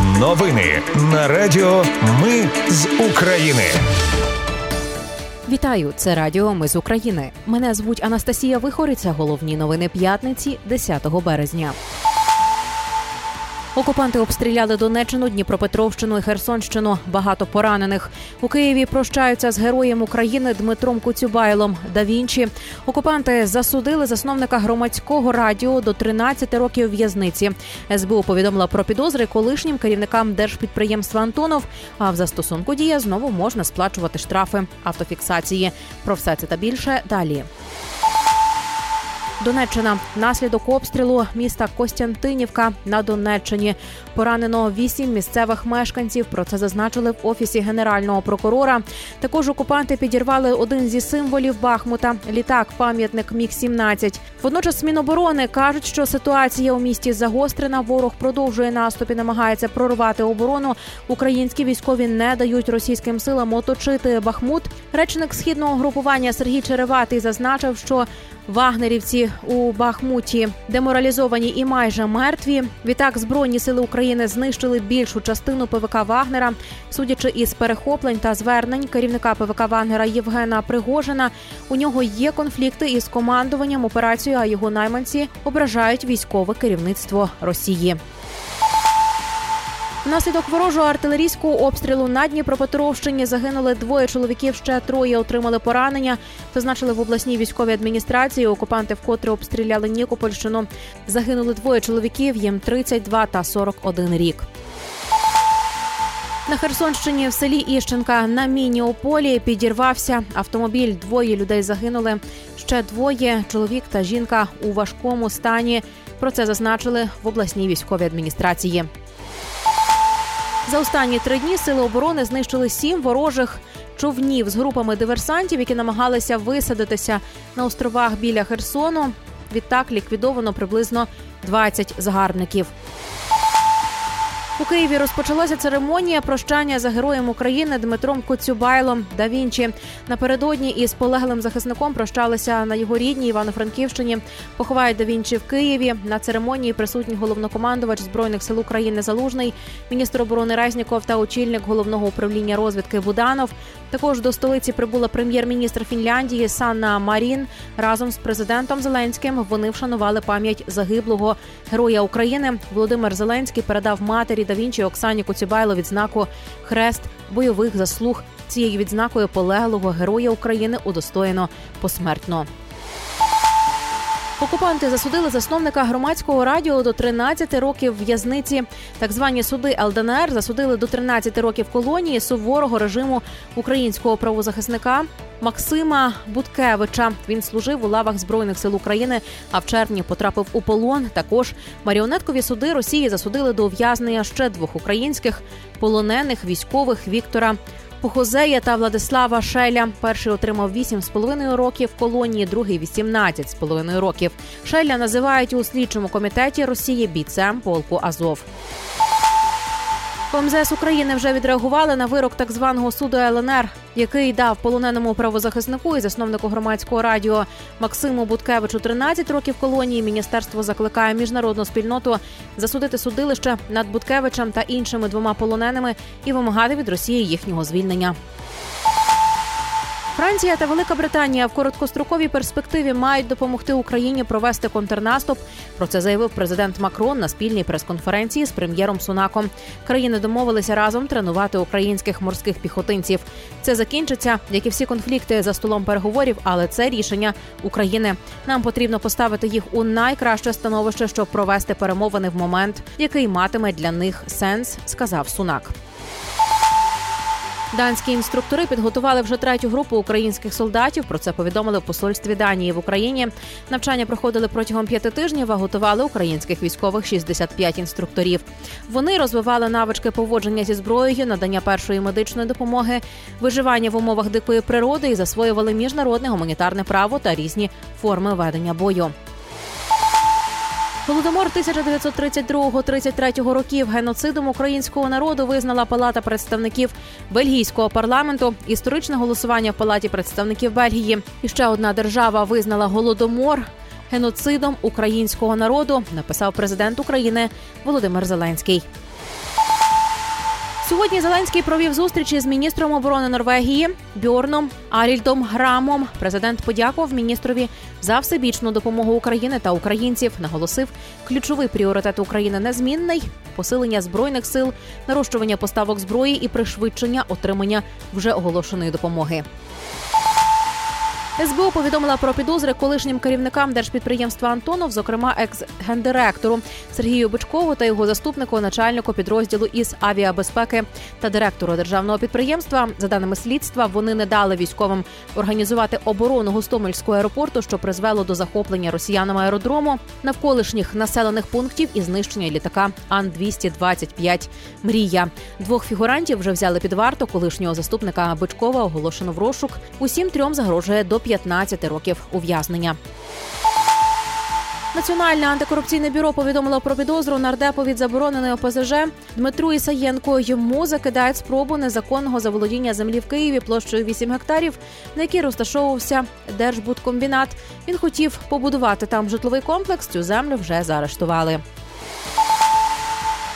Новини на Радіо Ми з України. Вітаю, це Радіо Ми з України. Мене звуть Анастасія Вихориця. Головні новини п'ятниці 10 березня. Окупанти обстріляли Донеччину, Дніпропетровщину і Херсонщину. Багато поранених у Києві. Прощаються з героєм України Дмитром Куцюбайлом. Да Вінчі окупанти засудили засновника громадського радіо до 13 років в'язниці. СБУ повідомила про підозри колишнім керівникам держпідприємства Антонов. А в застосунку дія знову можна сплачувати штрафи автофіксації. Про все це та більше далі. Донеччина наслідок обстрілу міста Костянтинівка на Донеччині поранено вісім місцевих мешканців. Про це зазначили в офісі генерального прокурора. Також окупанти підірвали один зі символів Бахмута літак, пам'ятник Міг 17 Водночас Міноборони кажуть, що ситуація у місті загострена. Ворог продовжує наступ і намагається прорвати оборону. Українські військові не дають російським силам оточити Бахмут. Речник східного групування Сергій Череватий зазначив, що Вагнерівці у Бахмуті деморалізовані і майже мертві. Відтак збройні сили України знищили більшу частину ПВК Вагнера, судячи із перехоплень та звернень керівника ПВК Вагнера Євгена Пригожина. У нього є конфлікти із командуванням операції, а його найманці ображають військове керівництво Росії. Внаслідок ворожого артилерійського обстрілу на Дніпропетровщині загинули двоє чоловіків. Ще троє отримали поранення. Зазначили в обласній військовій адміністрації. Окупанти вкотре обстріляли Нікопольщину. Загинули двоє чоловіків. Їм 32 та 41 рік. На Херсонщині в селі Іщенка на міні у підірвався автомобіль. Двоє людей загинули. Ще двоє чоловік та жінка у важкому стані. Про це зазначили в обласній військовій адміністрації. За останні три дні сили оборони знищили сім ворожих човнів з групами диверсантів, які намагалися висадитися на островах біля Херсону. Відтак ліквідовано приблизно 20 загарбників. У Києві розпочалася церемонія прощання за героєм України Дмитром Коцюбайлом да Вінчі. Напередодні із полеглим захисником прощалися на його рідній Івано-Франківщині. Поховають да Вінчі в Києві. На церемонії присутній головнокомандувач збройних сил України Залужний, міністр оборони Резніков та очільник головного управління розвідки Буданов. Також до столиці прибула прем'єр-міністр Фінляндії Санна Марін. Разом з президентом Зеленським вони вшанували пам'ять загиблого героя України. Володимир Зеленський передав матері да Вінчі Оксані Коцюбайло відзнаку хрест бойових заслуг. Цією відзнакою полеглого героя України удостоєно посмертно. Окупанти засудили засновника громадського радіо до 13 років в'язниці. Так звані суди ЛДНР засудили до 13 років колонії суворого режиму українського правозахисника Максима Буткевича. Він служив у лавах збройних сил України, а в червні потрапив у полон. Також маріонеткові суди Росії засудили до ув'язнення ще двох українських полонених військових Віктора. Похозея та Владислава Шеля. Перший отримав 8,5 років колонії, другий 18,5 років. Шеля називають у слідчому комітеті Росії бійцем полку Азов. МЗС України вже відреагували на вирок так званого суду ЛНР, який дав полоненому правозахиснику і засновнику громадського радіо Максиму Буткевичу 13 років колонії. Міністерство закликає міжнародну спільноту засудити судилище над Буткевичем та іншими двома полоненими і вимагати від Росії їхнього звільнення. Франція та Велика Британія в короткостроковій перспективі мають допомогти Україні провести контрнаступ. Про це заявив президент Макрон на спільній прес-конференції з прем'єром Сунаком. Країни домовилися разом тренувати українських морських піхотинців. Це закінчиться, як і всі конфлікти за столом переговорів, але це рішення України. Нам потрібно поставити їх у найкраще становище, щоб провести перемовини в момент, який матиме для них сенс, сказав Сунак. Данські інструктори підготували вже третю групу українських солдатів. Про це повідомили в посольстві Данії в Україні. Навчання проходили протягом п'яти тижнів. а Готували українських військових 65 інструкторів. Вони розвивали навички поводження зі зброєю, надання першої медичної допомоги, виживання в умовах дикої природи і засвоювали міжнародне гуманітарне право та різні форми ведення бою. Голодомор 1932-33 років геноцидом українського народу визнала Палата представників бельгійського парламенту. Історичне голосування в палаті представників Бельгії. І ще одна держава визнала голодомор геноцидом українського народу. Написав президент України Володимир Зеленський. Сьогодні Зеленський провів зустрічі з міністром оборони Норвегії Бьорном Арільдом Грамом. Президент подякував міністрові за всебічну допомогу України та українців. Наголосив, ключовий пріоритет України незмінний посилення збройних сил, нарощування поставок зброї і пришвидшення отримання вже оголошеної допомоги. СБУ повідомила про підозри колишнім керівникам держпідприємства Антонов, зокрема екс-гендиректору Сергію Бичкову та його заступнику, начальнику підрозділу із авіабезпеки та директору державного підприємства. За даними слідства, вони не дали військовим організувати оборону Гостомельського аеропорту, що призвело до захоплення росіянами аеродрому, навколишніх населених пунктів і знищення літака Ан 225 Мрія двох фігурантів вже взяли під варту колишнього заступника Бичкова. Оголошено в розшук. Усім трьом загрожує до 15 років ув'язнення. Національне антикорупційне бюро повідомило про підозру нардепу від забороненої ОПЗЖ Дмитру Ісаєнко. Йому закидають спробу незаконного заволодіння землі в Києві площею 8 гектарів, на якій розташовувався Держбудкомбінат. Він хотів побудувати там житловий комплекс. Цю землю вже заарештували.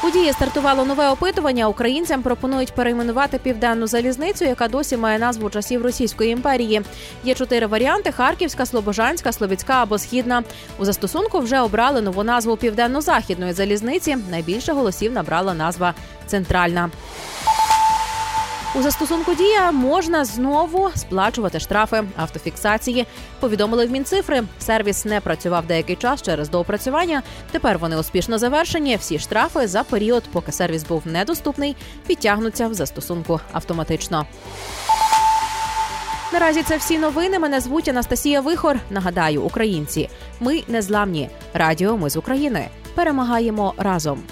У дії стартувало нове опитування. Українцям пропонують перейменувати південну залізницю, яка досі має назву часів Російської імперії. Є чотири варіанти: Харківська, Слобожанська, Словіцька або Східна. У застосунку вже обрали нову назву південно-західної залізниці. Найбільше голосів набрала назва Центральна. У застосунку дія можна знову сплачувати штрафи автофіксації. Повідомили в Мінцифри. Сервіс не працював деякий час через доопрацювання. Тепер вони успішно завершені. Всі штрафи за період, поки сервіс був недоступний, підтягнуться в застосунку автоматично. Наразі це всі новини. Мене звуть Анастасія Вихор. Нагадаю, українці. Ми незламні. Радіо Ми з України. Перемагаємо разом.